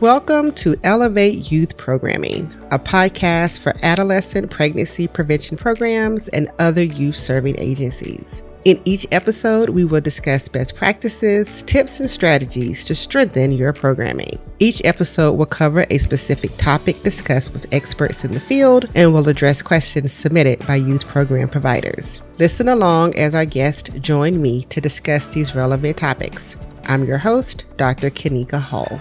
Welcome to Elevate Youth Programming, a podcast for adolescent pregnancy prevention programs and other youth serving agencies. In each episode, we will discuss best practices, tips, and strategies to strengthen your programming. Each episode will cover a specific topic discussed with experts in the field and will address questions submitted by youth program providers. Listen along as our guests join me to discuss these relevant topics. I'm your host, Dr. Kanika Hall.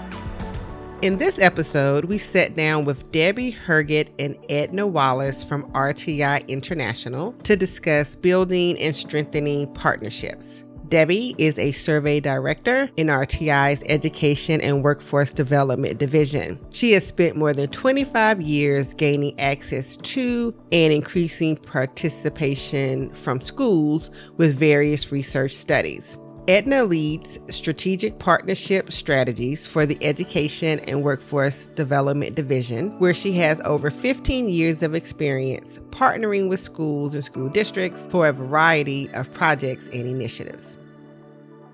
In this episode, we sat down with Debbie Herget and Edna Wallace from RTI International to discuss building and strengthening partnerships. Debbie is a survey director in RTI's Education and Workforce Development Division. She has spent more than 25 years gaining access to and increasing participation from schools with various research studies. Edna leads strategic partnership strategies for the Education and Workforce Development Division, where she has over 15 years of experience partnering with schools and school districts for a variety of projects and initiatives.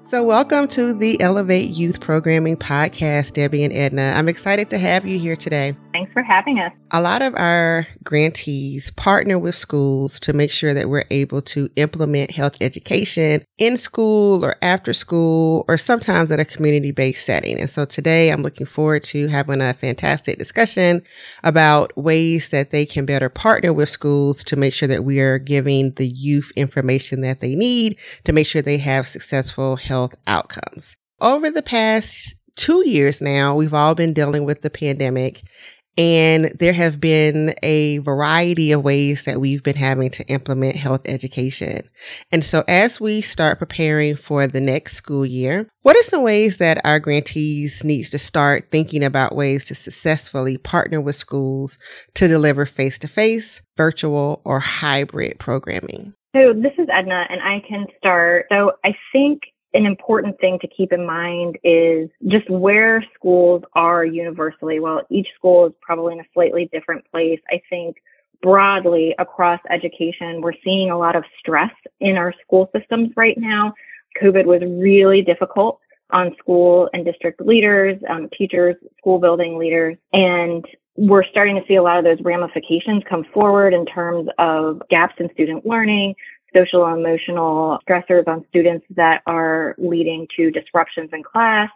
So, welcome to the Elevate Youth Programming Podcast, Debbie and Edna. I'm excited to have you here today. Thanks for having us. A lot of our grantees partner with schools to make sure that we're able to implement health education in school or after school or sometimes at a community based setting. And so today I'm looking forward to having a fantastic discussion about ways that they can better partner with schools to make sure that we are giving the youth information that they need to make sure they have successful health outcomes. Over the past two years now, we've all been dealing with the pandemic and there have been a variety of ways that we've been having to implement health education. And so as we start preparing for the next school year, what are some ways that our grantees needs to start thinking about ways to successfully partner with schools to deliver face-to-face, virtual, or hybrid programming? So this is Edna and I can start. So I think an important thing to keep in mind is just where schools are universally. Well, each school is probably in a slightly different place. I think broadly across education, we're seeing a lot of stress in our school systems right now. COVID was really difficult on school and district leaders, um, teachers, school building leaders, and we're starting to see a lot of those ramifications come forward in terms of gaps in student learning, social emotional stressors on students that are leading to disruptions in class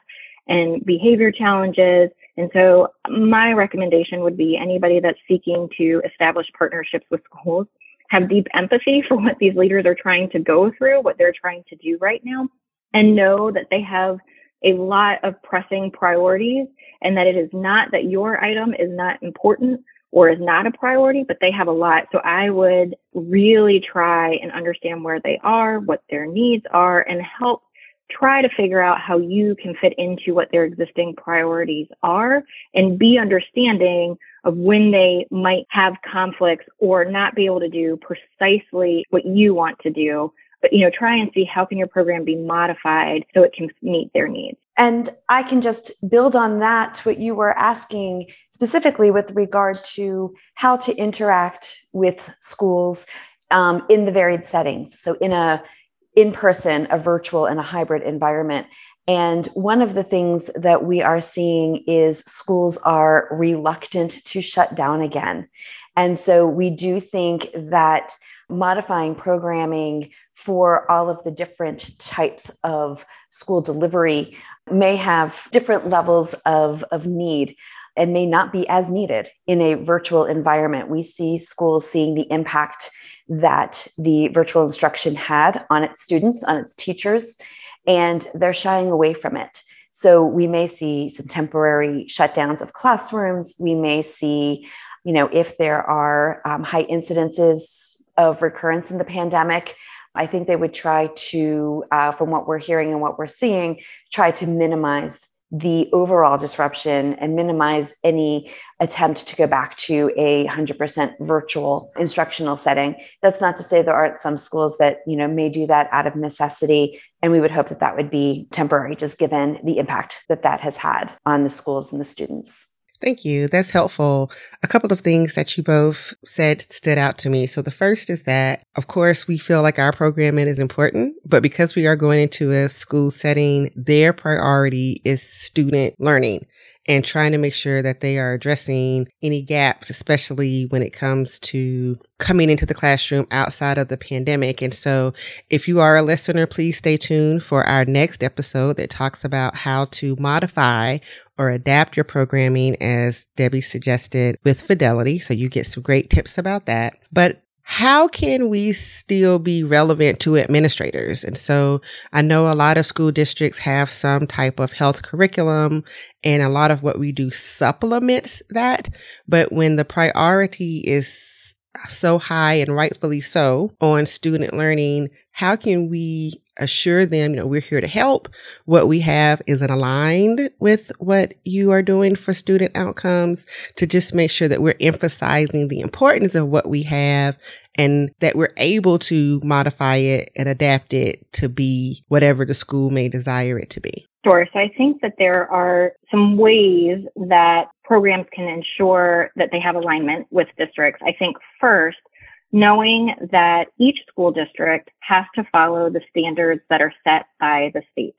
and behavior challenges. And so my recommendation would be anybody that's seeking to establish partnerships with schools have deep empathy for what these leaders are trying to go through, what they're trying to do right now, and know that they have a lot of pressing priorities and that it is not that your item is not important or is not a priority, but they have a lot. So I would really try and understand where they are, what their needs are, and help try to figure out how you can fit into what their existing priorities are and be understanding of when they might have conflicts or not be able to do precisely what you want to do but you know try and see how can your program be modified so it can meet their needs. And i can just build on that what you were asking specifically with regard to how to interact with schools um, in the varied settings. So in a in person a virtual and a hybrid environment. And one of the things that we are seeing is schools are reluctant to shut down again. And so we do think that modifying programming for all of the different types of school delivery may have different levels of, of need and may not be as needed in a virtual environment. We see schools seeing the impact that the virtual instruction had on its students, on its teachers, and they're shying away from it. So we may see some temporary shutdowns of classrooms. We may see, you know, if there are um, high incidences of recurrence in the pandemic, I think they would try to, uh, from what we're hearing and what we're seeing, try to minimize the overall disruption and minimize any attempt to go back to a 100% virtual instructional setting. That's not to say there aren't some schools that you know may do that out of necessity and we would hope that that would be temporary just given the impact that that has had on the schools and the students Thank you. That's helpful. A couple of things that you both said stood out to me. So the first is that, of course, we feel like our programming is important, but because we are going into a school setting, their priority is student learning and trying to make sure that they are addressing any gaps, especially when it comes to coming into the classroom outside of the pandemic. And so if you are a listener, please stay tuned for our next episode that talks about how to modify or adapt your programming as Debbie suggested with fidelity. So you get some great tips about that. But how can we still be relevant to administrators? And so I know a lot of school districts have some type of health curriculum and a lot of what we do supplements that. But when the priority is so high and rightfully so on student learning, how can we assure them, you know, we're here to help. What we have isn't aligned with what you are doing for student outcomes to just make sure that we're emphasizing the importance of what we have and that we're able to modify it and adapt it to be whatever the school may desire it to be. Sure. So I think that there are some ways that programs can ensure that they have alignment with districts. I think first, knowing that each school district has to follow the standards that are set by the state.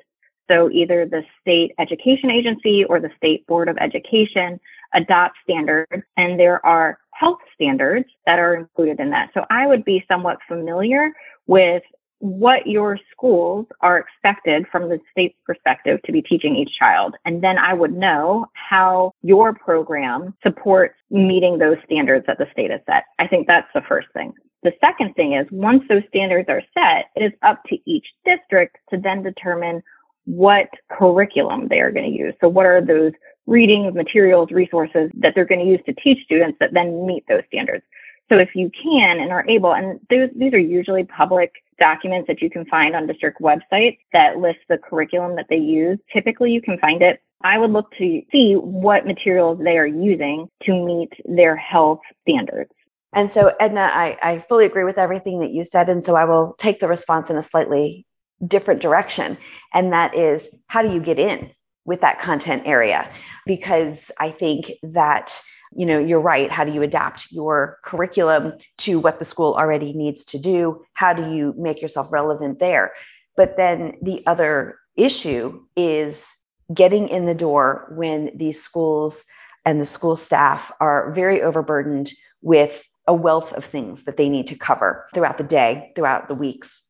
So either the state education agency or the state board of education adopt standards and there are health standards that are included in that. So I would be somewhat familiar with what your schools are expected from the state's perspective to be teaching each child. And then I would know how your program supports meeting those standards that the state has set. I think that's the first thing. The second thing is once those standards are set, it is up to each district to then determine what curriculum they are going to use. So what are those reading materials, resources that they're going to use to teach students that then meet those standards? So if you can and are able, and those, these are usually public documents that you can find on district websites that list the curriculum that they use. Typically, you can find it. I would look to see what materials they are using to meet their health standards. And so, Edna, I, I fully agree with everything that you said. And so I will take the response in a slightly different direction. And that is how do you get in with that content area? Because I think that you know you're right. How do you adapt your curriculum to what the school already needs to do? How do you make yourself relevant there? But then the other issue is getting in the door when these schools and the school staff are very overburdened with a wealth of things that they need to cover throughout the day throughout the weeks.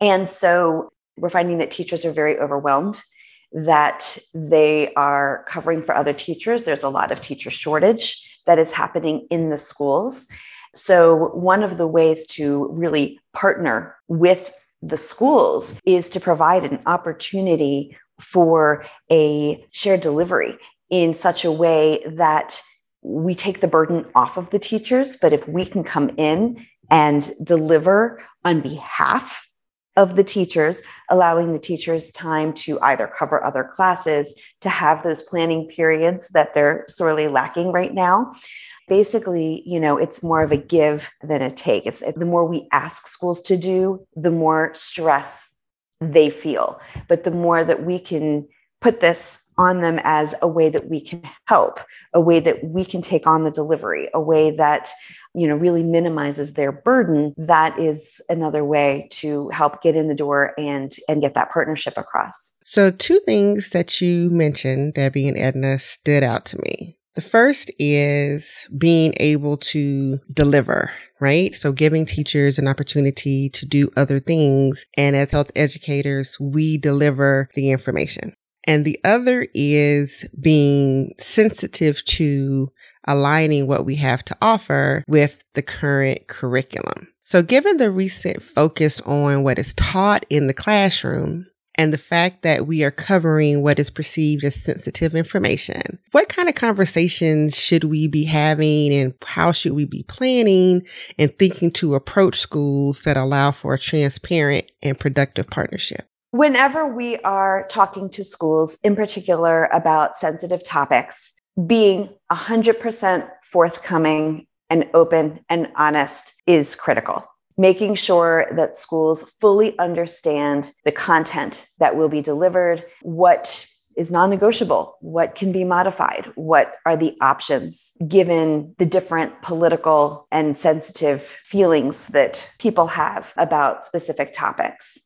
And so we're finding that teachers are very overwhelmed that they are covering for other teachers. There's a lot of teacher shortage that is happening in the schools. So, one of the ways to really partner with the schools is to provide an opportunity for a shared delivery in such a way that we take the burden off of the teachers. But if we can come in and deliver on behalf of the teachers, allowing the teachers time to either cover other classes, to have those planning periods that they're sorely lacking right now. Basically, you know, it's more of a give than a take. It's the more we ask schools to do, the more stress they feel. But the more that we can put this on them as a way that we can help, a way that we can take on the delivery, a way that you know really minimizes their burden that is another way to help get in the door and and get that partnership across so two things that you mentioned debbie and edna stood out to me the first is being able to deliver right? So giving teachers an opportunity to do other things. And as health educators, we deliver the information. And the other is being sensitive to aligning what we have to offer with the current curriculum. So given the recent focus on what is taught in the classroom, and the fact that we are covering what is perceived as sensitive information. What kind of conversations should we be having and how should we be planning and thinking to approach schools that allow for a transparent and productive partnership? Whenever we are talking to schools, in particular about sensitive topics, being 100% forthcoming and open and honest is critical. Making sure that schools fully understand the content that will be delivered, what is non negotiable? What can be modified? What are the options given the different political and sensitive feelings that people have about specific topics?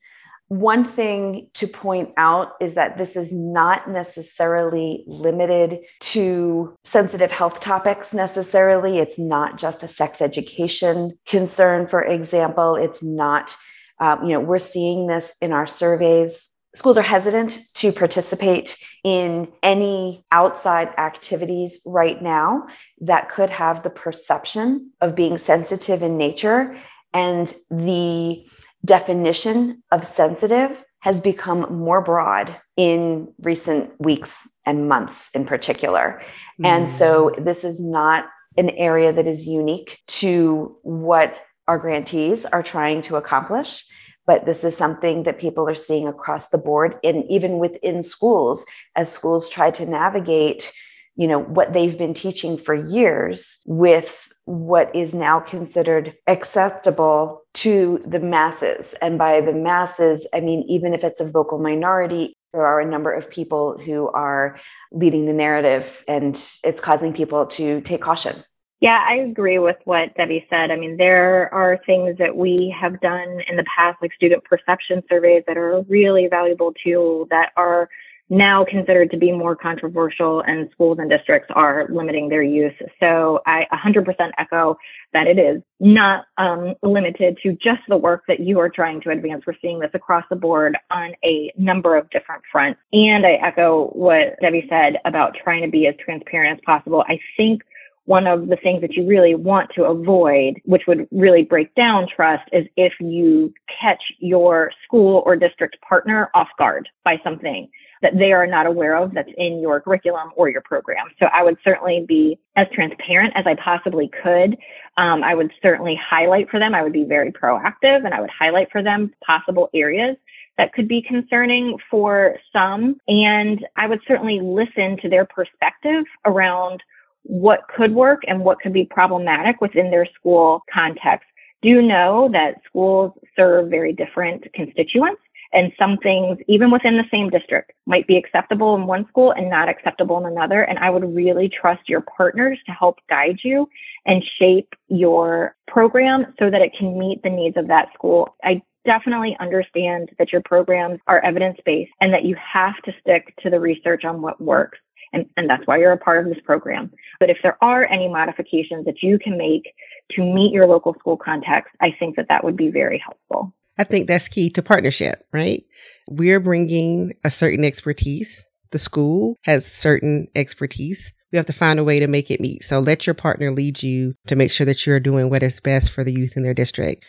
One thing to point out is that this is not necessarily limited to sensitive health topics necessarily. It's not just a sex education concern, for example. It's not, um, you know, we're seeing this in our surveys. Schools are hesitant to participate in any outside activities right now that could have the perception of being sensitive in nature. And the definition of sensitive has become more broad in recent weeks and months in particular. Mm. And so this is not an area that is unique to what our grantees are trying to accomplish but this is something that people are seeing across the board and even within schools as schools try to navigate you know what they've been teaching for years with what is now considered acceptable to the masses. And by the masses, I mean, even if it's a vocal minority, there are a number of people who are leading the narrative and it's causing people to take caution. Yeah, I agree with what Debbie said. I mean, there are things that we have done in the past, like student perception surveys, that are a really valuable tool that are now considered to be more controversial and schools and districts are limiting their use. So I 100% echo that it is not um, limited to just the work that you are trying to advance. We're seeing this across the board on a number of different fronts. And I echo what Debbie said about trying to be as transparent as possible. I think one of the things that you really want to avoid, which would really break down trust, is if you catch your school or district partner off guard by something that they are not aware of that's in your curriculum or your program. So I would certainly be as transparent as I possibly could. Um, I would certainly highlight for them. I would be very proactive and I would highlight for them possible areas that could be concerning for some. And I would certainly listen to their perspective around what could work and what could be problematic within their school context. Do know that schools serve very different constituents. And some things, even within the same district, might be acceptable in one school and not acceptable in another. And I would really trust your partners to help guide you and shape your program so that it can meet the needs of that school. I definitely understand that your programs are evidence based and that you have to stick to the research on what works. And, and that's why you're a part of this program. But if there are any modifications that you can make to meet your local school context, I think that that would be very helpful. I think that's key to partnership, right? We're bringing a certain expertise. The school has certain expertise. We have to find a way to make it meet. So let your partner lead you to make sure that you're doing what is best for the youth in their district.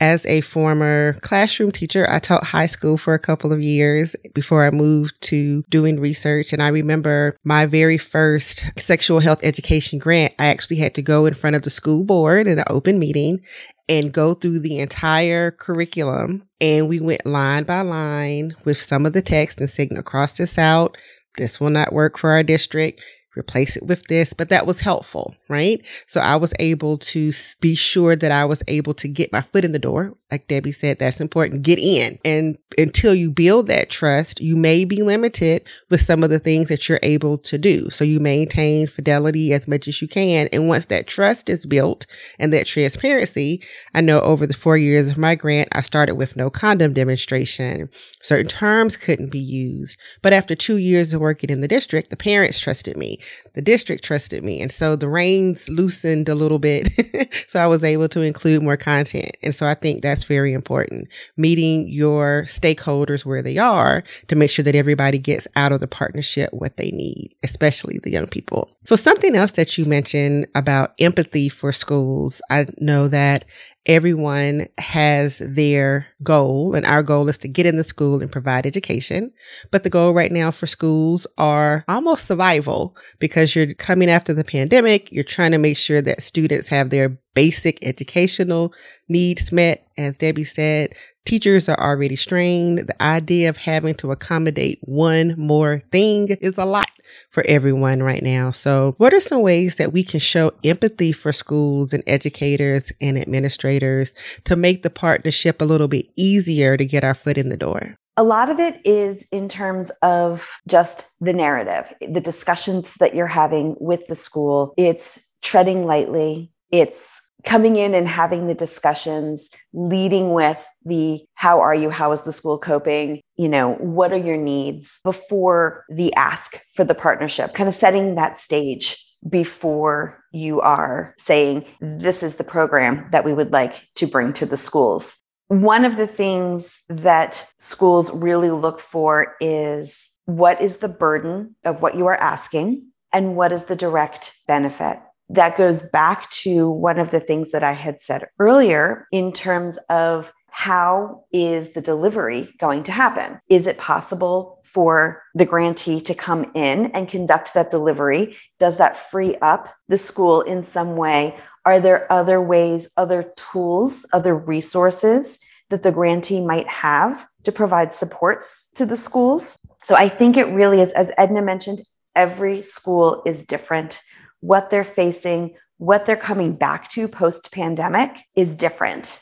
As a former classroom teacher, I taught high school for a couple of years before I moved to doing research. And I remember my very first sexual health education grant, I actually had to go in front of the school board in an open meeting and go through the entire curriculum. And we went line by line with some of the text and saying, across this out. This will not work for our district replace it with this, but that was helpful, right? So I was able to be sure that I was able to get my foot in the door. Like Debbie said, that's important. Get in. And until you build that trust, you may be limited with some of the things that you're able to do. So you maintain fidelity as much as you can. And once that trust is built and that transparency, I know over the four years of my grant, I started with no condom demonstration. Certain terms couldn't be used. But after two years of working in the district, the parents trusted me the district trusted me. And so the reins loosened a little bit. so I was able to include more content. And so I think that's very important. Meeting your stakeholders where they are to make sure that everybody gets out of the partnership what they need, especially the young people. So something else that you mentioned about empathy for schools. I know that everyone has their goal and our goal is to get in the school and provide education. But the goal right now for schools are almost survival because you're coming after the pandemic. You're trying to make sure that students have their basic educational needs met. As Debbie said, teachers are already strained. The idea of having to accommodate one more thing is a lot for everyone right now. So, what are some ways that we can show empathy for schools and educators and administrators to make the partnership a little bit easier to get our foot in the door? A lot of it is in terms of just the narrative, the discussions that you're having with the school. It's treading lightly. It's coming in and having the discussions, leading with the how are you? How is the school coping? You know, what are your needs before the ask for the partnership, kind of setting that stage before you are saying, this is the program that we would like to bring to the schools. One of the things that schools really look for is what is the burden of what you are asking and what is the direct benefit? That goes back to one of the things that I had said earlier in terms of how is the delivery going to happen? Is it possible for the grantee to come in and conduct that delivery? Does that free up the school in some way? Are there other ways, other tools, other resources that the grantee might have to provide supports to the schools? So I think it really is, as Edna mentioned, every school is different. What they're facing, what they're coming back to post pandemic is different.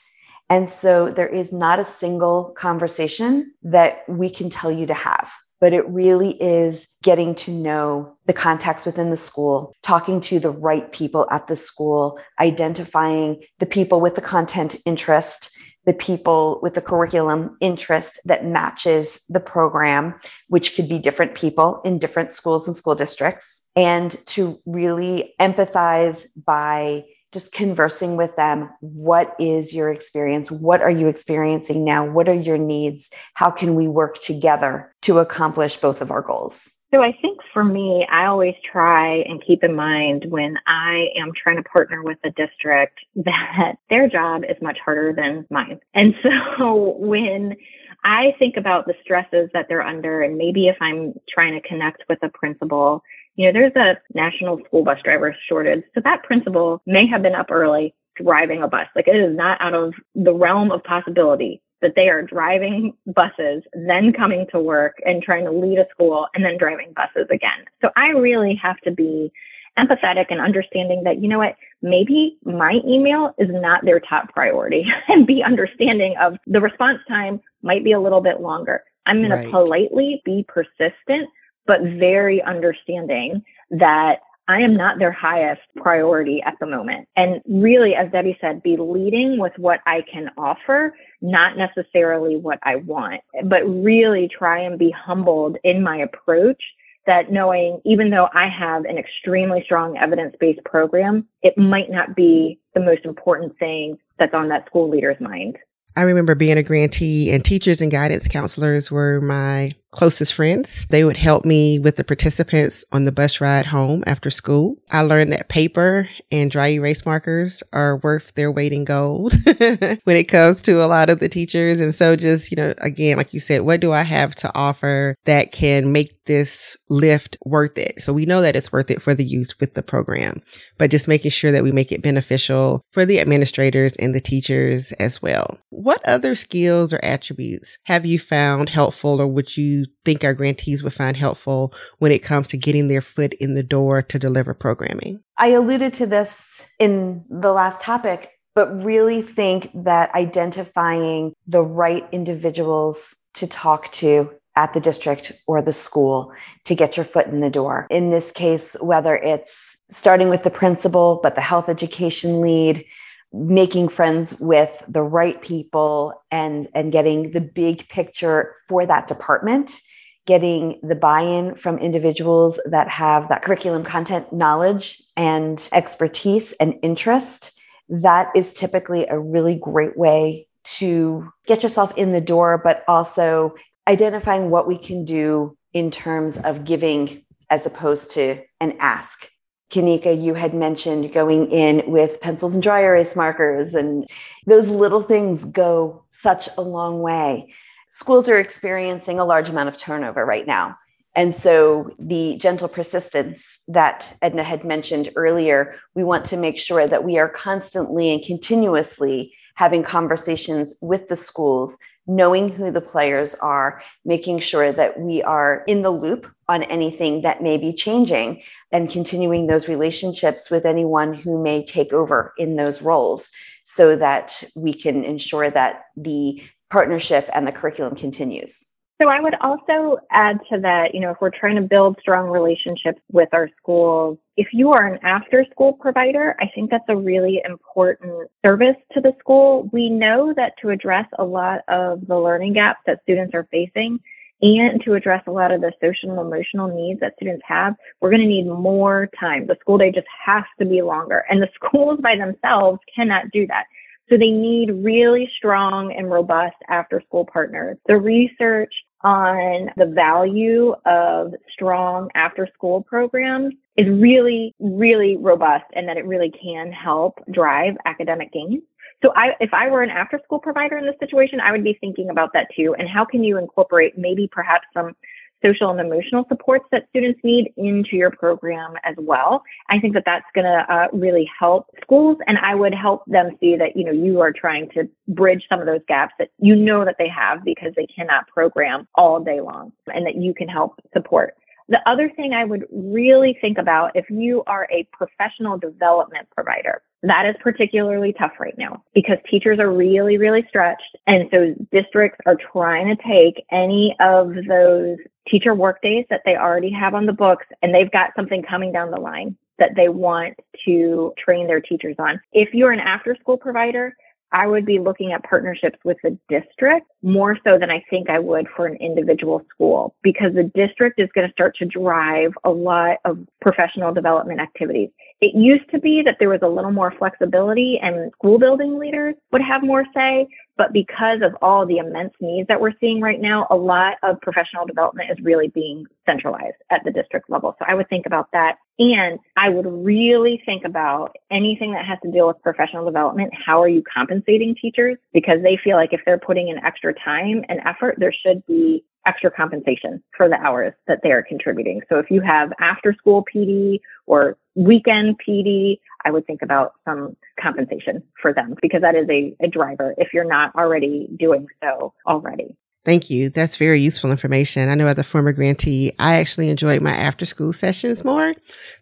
And so there is not a single conversation that we can tell you to have, but it really is getting to know the context within the school, talking to the right people at the school, identifying the people with the content interest, the people with the curriculum interest that matches the program, which could be different people in different schools and school districts, and to really empathize by just conversing with them. What is your experience? What are you experiencing now? What are your needs? How can we work together to accomplish both of our goals? So I think for me, I always try and keep in mind when I am trying to partner with a district that their job is much harder than mine. And so when I think about the stresses that they're under, and maybe if I'm trying to connect with a principal you know, there's a national school bus driver shortage. So that principal may have been up early driving a bus. Like it is not out of the realm of possibility that they are driving buses, then coming to work and trying to lead a school and then driving buses again. So I really have to be empathetic and understanding that, you know what, maybe my email is not their top priority and be understanding of the response time might be a little bit longer. I'm going right. to politely be persistent but very understanding that I am not their highest priority at the moment. And really, as Debbie said, be leading with what I can offer, not necessarily what I want, but really try and be humbled in my approach that knowing even though I have an extremely strong evidence based program, it might not be the most important thing that's on that school leader's mind. I remember being a grantee and teachers and guidance counselors were my closest friends. They would help me with the participants on the bus ride home after school. I learned that paper and dry erase markers are worth their weight in gold when it comes to a lot of the teachers. And so just, you know, again, like you said, what do I have to offer that can make this lift worth it? So we know that it's worth it for the youth with the program, but just making sure that we make it beneficial for the administrators and the teachers as well. What other skills or attributes have you found helpful or would you think our grantees would find helpful when it comes to getting their foot in the door to deliver programming? I alluded to this in the last topic, but really think that identifying the right individuals to talk to at the district or the school to get your foot in the door. In this case, whether it's starting with the principal, but the health education lead, making friends with the right people and and getting the big picture for that department getting the buy-in from individuals that have that curriculum content knowledge and expertise and interest. That is typically a really great way to get yourself in the door but also identifying what we can do in terms of giving as opposed to an ask Kanika, you had mentioned going in with pencils and dry erase markers, and those little things go such a long way. Schools are experiencing a large amount of turnover right now. And so, the gentle persistence that Edna had mentioned earlier, we want to make sure that we are constantly and continuously having conversations with the schools knowing who the players are, making sure that we are in the loop on anything that may be changing, and continuing those relationships with anyone who may take over in those roles so that we can ensure that the partnership and the curriculum continues. So I would also add to that, you know, if we're trying to build strong relationships with our schools, if you are an after school provider, I think that's a really important service to the school. We know that to address a lot of the learning gaps that students are facing, and to address a lot of the social and emotional needs that students have, we're going to need more time. The school day just has to be longer, and the schools by themselves cannot do that. So they need really strong and robust after school partners. The research on the value of strong after school programs is really, really robust and that it really can help drive academic gains. So I, if I were an after school provider in this situation, I would be thinking about that too. And how can you incorporate maybe perhaps some social and emotional supports that students need into your program as well. I think that that's going to uh, really help schools, and I would help them see that you know you are trying to bridge some of those gaps that you know that they have because they cannot program all day long, and that you can help support. The other thing I would really think about if you are a professional development provider, that is particularly tough right now because teachers are really, really stretched. And so districts are trying to take any of those teacher work days that they already have on the books and they've got something coming down the line that they want to train their teachers on. If you're an after school provider, I would be looking at partnerships with the district more so than I think I would for an individual school because the district is going to start to drive a lot of professional development activities. It used to be that there was a little more flexibility and school building leaders would have more say, but because of all the immense needs that we're seeing right now, a lot of professional development is really being centralized at the district level. So I would think about that. And I would really think about anything that has to deal with professional development. How are you compensating teachers? Because they feel like if they're putting in extra time and effort, there should be extra compensation for the hours that they are contributing. So if you have after school PD or weekend PD, I would think about some compensation for them because that is a, a driver if you're not already doing so already. Thank you. That's very useful information. I know as a former grantee, I actually enjoyed my after school sessions more.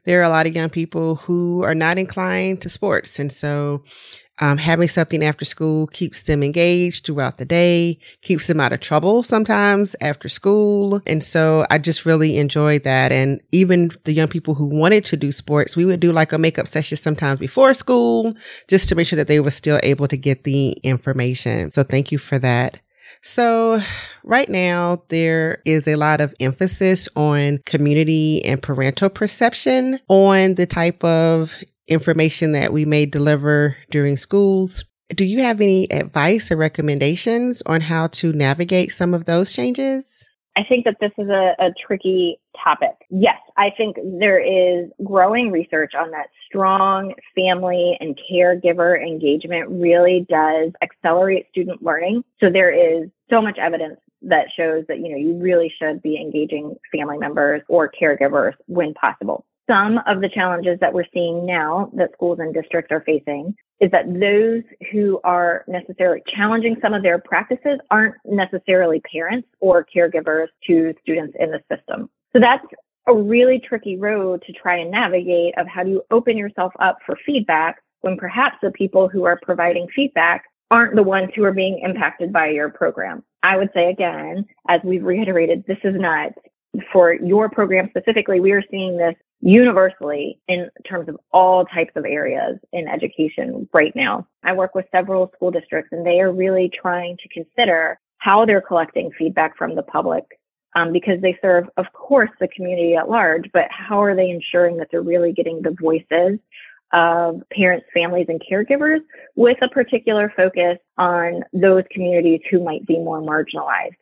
There are a lot of young people who are not inclined to sports. And so um, having something after school keeps them engaged throughout the day, keeps them out of trouble sometimes after school. And so I just really enjoyed that. And even the young people who wanted to do sports, we would do like a makeup session sometimes before school just to make sure that they were still able to get the information. So thank you for that. So, right now, there is a lot of emphasis on community and parental perception on the type of information that we may deliver during schools. Do you have any advice or recommendations on how to navigate some of those changes? I think that this is a, a, tricky topic. Yes, I think there is growing research on that strong family and caregiver engagement really does accelerate student learning. So there is so much evidence that shows that, you know, you really should be engaging family members or caregivers when possible some of the challenges that we're seeing now that schools and districts are facing is that those who are necessarily challenging some of their practices aren't necessarily parents or caregivers to students in the system. So that's a really tricky road to try and navigate of how do you open yourself up for feedback when perhaps the people who are providing feedback aren't the ones who are being impacted by your program. I would say again, as we've reiterated, this is not for your program specifically. We are seeing this universally in terms of all types of areas in education right now. I work with several school districts and they are really trying to consider how they're collecting feedback from the public um, because they serve, of course, the community at large, but how are they ensuring that they're really getting the voices of parents, families, and caregivers with a particular focus on those communities who might be more marginalized.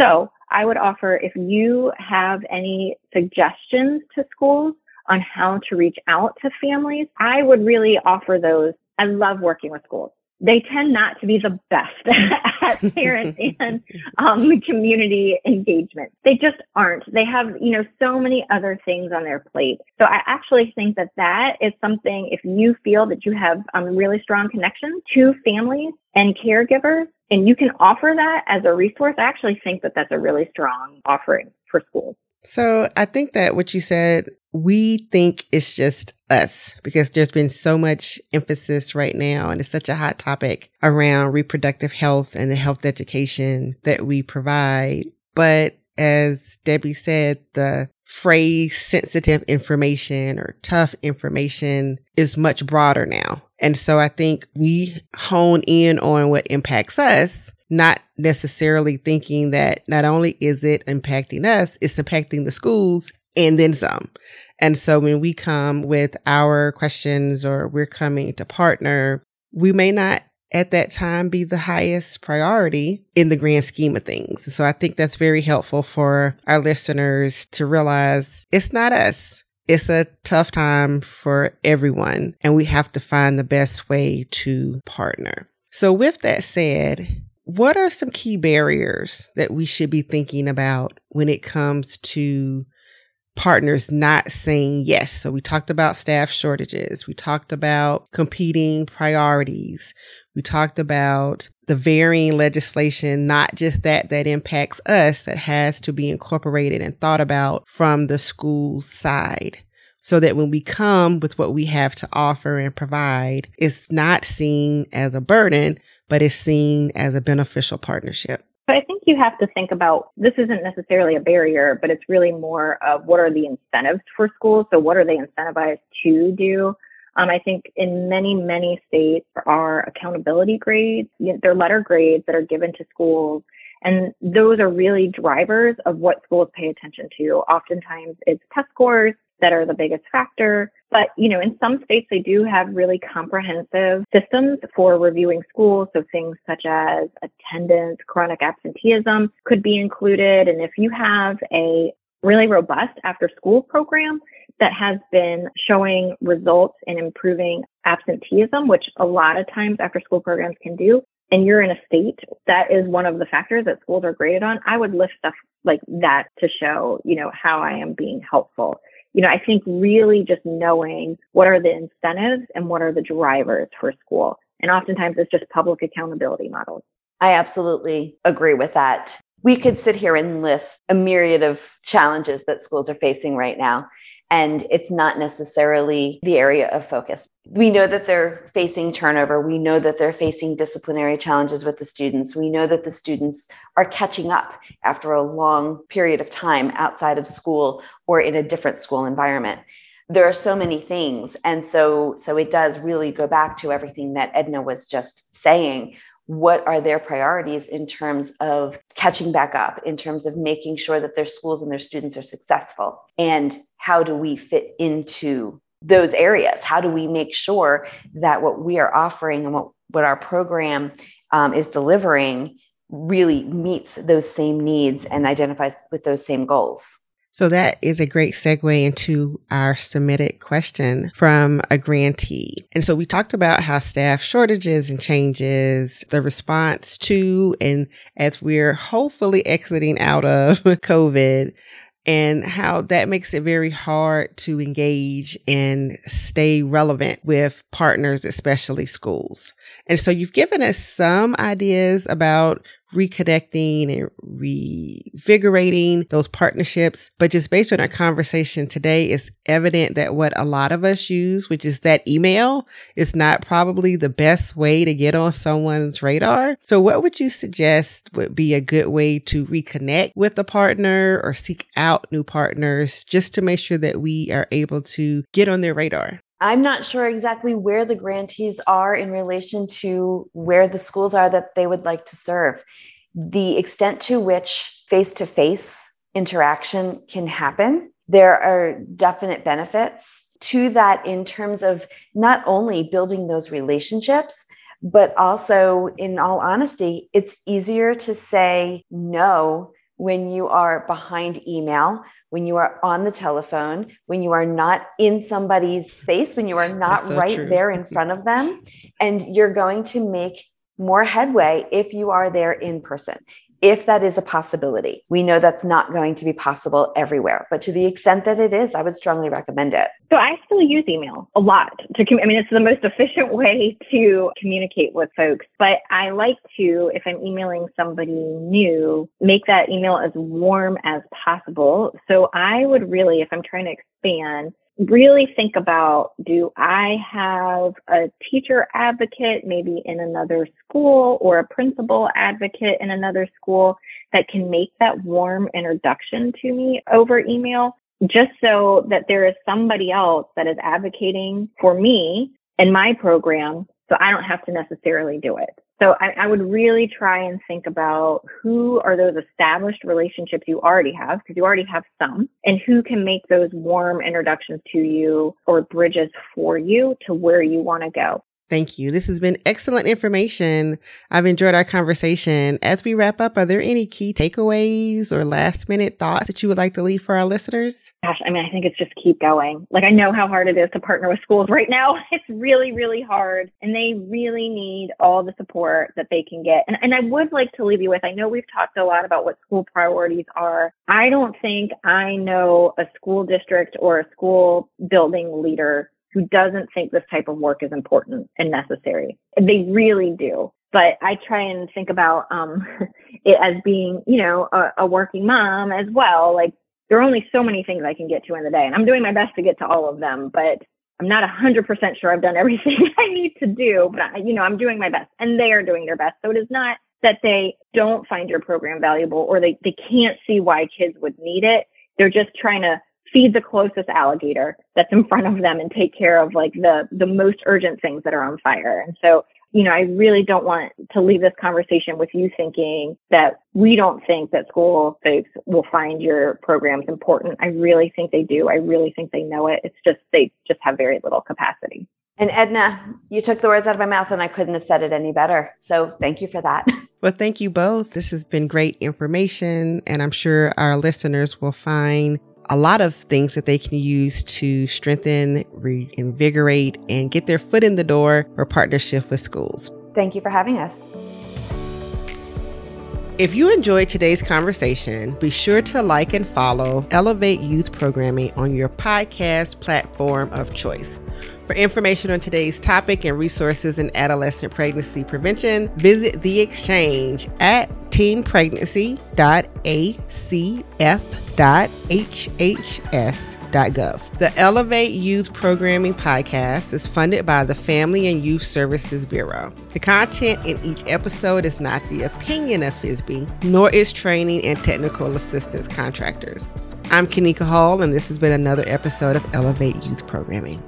So I would offer if you have any suggestions to schools on how to reach out to families, I would really offer those. I love working with schools. They tend not to be the best at parent and um, community engagement. They just aren't. They have, you know, so many other things on their plate. So I actually think that that is something, if you feel that you have a um, really strong connection to families and caregivers, and you can offer that as a resource, I actually think that that's a really strong offering for schools. So I think that what you said, we think it's just us because there's been so much emphasis right now and it's such a hot topic around reproductive health and the health education that we provide. But as Debbie said, the phrase sensitive information or tough information is much broader now. And so I think we hone in on what impacts us, not necessarily thinking that not only is it impacting us, it's impacting the schools and then some. And so when we come with our questions or we're coming to partner, we may not at that time be the highest priority in the grand scheme of things. So I think that's very helpful for our listeners to realize it's not us. It's a tough time for everyone, and we have to find the best way to partner. So, with that said, what are some key barriers that we should be thinking about when it comes to partners not saying yes. So we talked about staff shortages. We talked about competing priorities. We talked about the varying legislation, not just that that impacts us, that has to be incorporated and thought about from the school side. So that when we come with what we have to offer and provide, it's not seen as a burden, but it's seen as a beneficial partnership. But I think you have to think about this isn't necessarily a barrier, but it's really more of what are the incentives for schools? So what are they incentivized to do? Um, I think in many, many states are accountability grades. Are letter grades that are given to schools. And those are really drivers of what schools pay attention to. Oftentimes it's test scores that are the biggest factor. But, you know, in some states, they do have really comprehensive systems for reviewing schools. So things such as attendance, chronic absenteeism could be included. And if you have a really robust after school program that has been showing results in improving absenteeism, which a lot of times after school programs can do, and you're in a state that is one of the factors that schools are graded on, I would lift stuff like that to show, you know, how I am being helpful you know, I think really just knowing what are the incentives and what are the drivers for school. And oftentimes it's just public accountability models. I absolutely agree with that. We could sit here and list a myriad of challenges that schools are facing right now and it's not necessarily the area of focus. We know that they're facing turnover. We know that they're facing disciplinary challenges with the students. We know that the students are catching up after a long period of time outside of school or in a different school environment. There are so many things. And so, so it does really go back to everything that Edna was just saying what are their priorities in terms of catching back up, in terms of making sure that their schools and their students are successful? And how do we fit into those areas? How do we make sure that what we are offering and what, what our program um, is delivering really meets those same needs and identifies with those same goals? So that is a great segue into our submitted question from a grantee. And so we talked about how staff shortages and changes, the response to, and as we're hopefully exiting out of COVID, and how that makes it very hard to engage and stay relevant with partners, especially schools. And so you've given us some ideas about reconnecting and revigorating those partnerships. But just based on our conversation today, it's evident that what a lot of us use, which is that email, is not probably the best way to get on someone's radar. So what would you suggest would be a good way to reconnect with a partner or seek out new partners just to make sure that we are able to get on their radar? I'm not sure exactly where the grantees are in relation to where the schools are that they would like to serve. The extent to which face to face interaction can happen, there are definite benefits to that in terms of not only building those relationships, but also, in all honesty, it's easier to say no when you are behind email when you are on the telephone, when you are not in somebody's face, when you are not so right true. there in front of them. And you're going to make more headway if you are there in person if that is a possibility. We know that's not going to be possible everywhere, but to the extent that it is, I would strongly recommend it. So I still use email a lot to com- I mean it's the most efficient way to communicate with folks, but I like to if I'm emailing somebody new, make that email as warm as possible. So I would really if I'm trying to expand really think about do I have a teacher advocate maybe in another school or a principal advocate in another school that can make that warm introduction to me over email just so that there is somebody else that is advocating for me in my program so I don't have to necessarily do it. So I, I, would really try and think about who are those established relationships you already have, because you already have some, and who can make those warm introductions to you or bridges for you to where you want to go. Thank you. This has been excellent information. I've enjoyed our conversation. As we wrap up, are there any key takeaways or last minute thoughts that you would like to leave for our listeners? Gosh, I mean, I think it's just keep going. Like, I know how hard it is to partner with schools right now. It's really, really hard. And they really need all the support that they can get. And, and I would like to leave you with I know we've talked a lot about what school priorities are. I don't think I know a school district or a school building leader who doesn't think this type of work is important and necessary. They really do. But I try and think about um, it as being, you know, a, a working mom as well. Like there are only so many things I can get to in the day, and I'm doing my best to get to all of them. But I'm not 100% sure I've done everything I need to do. But I, you know, I'm doing my best, and they are doing their best. So it is not that they don't find your program valuable or they, they can't see why kids would need it. They're just trying to feed the closest alligator that's in front of them and take care of like the the most urgent things that are on fire. And so, you know, I really don't want to leave this conversation with you thinking that we don't think that school folks will find your programs important. I really think they do. I really think they know it. It's just they just have very little capacity. And Edna, you took the words out of my mouth and I couldn't have said it any better. So thank you for that. Well, thank you both. This has been great information, and I'm sure our listeners will find a lot of things that they can use to strengthen, reinvigorate, and get their foot in the door for partnership with schools. Thank you for having us. If you enjoyed today's conversation, be sure to like and follow Elevate Youth Programming on your podcast platform of choice. For information on today's topic and resources in adolescent pregnancy prevention, visit the exchange at teenpregnancy.acf.hhs.gov. The Elevate Youth Programming Podcast is funded by the Family and Youth Services Bureau. The content in each episode is not the opinion of FYSB, nor is training and technical assistance contractors. I'm Kanika Hall, and this has been another episode of Elevate Youth Programming.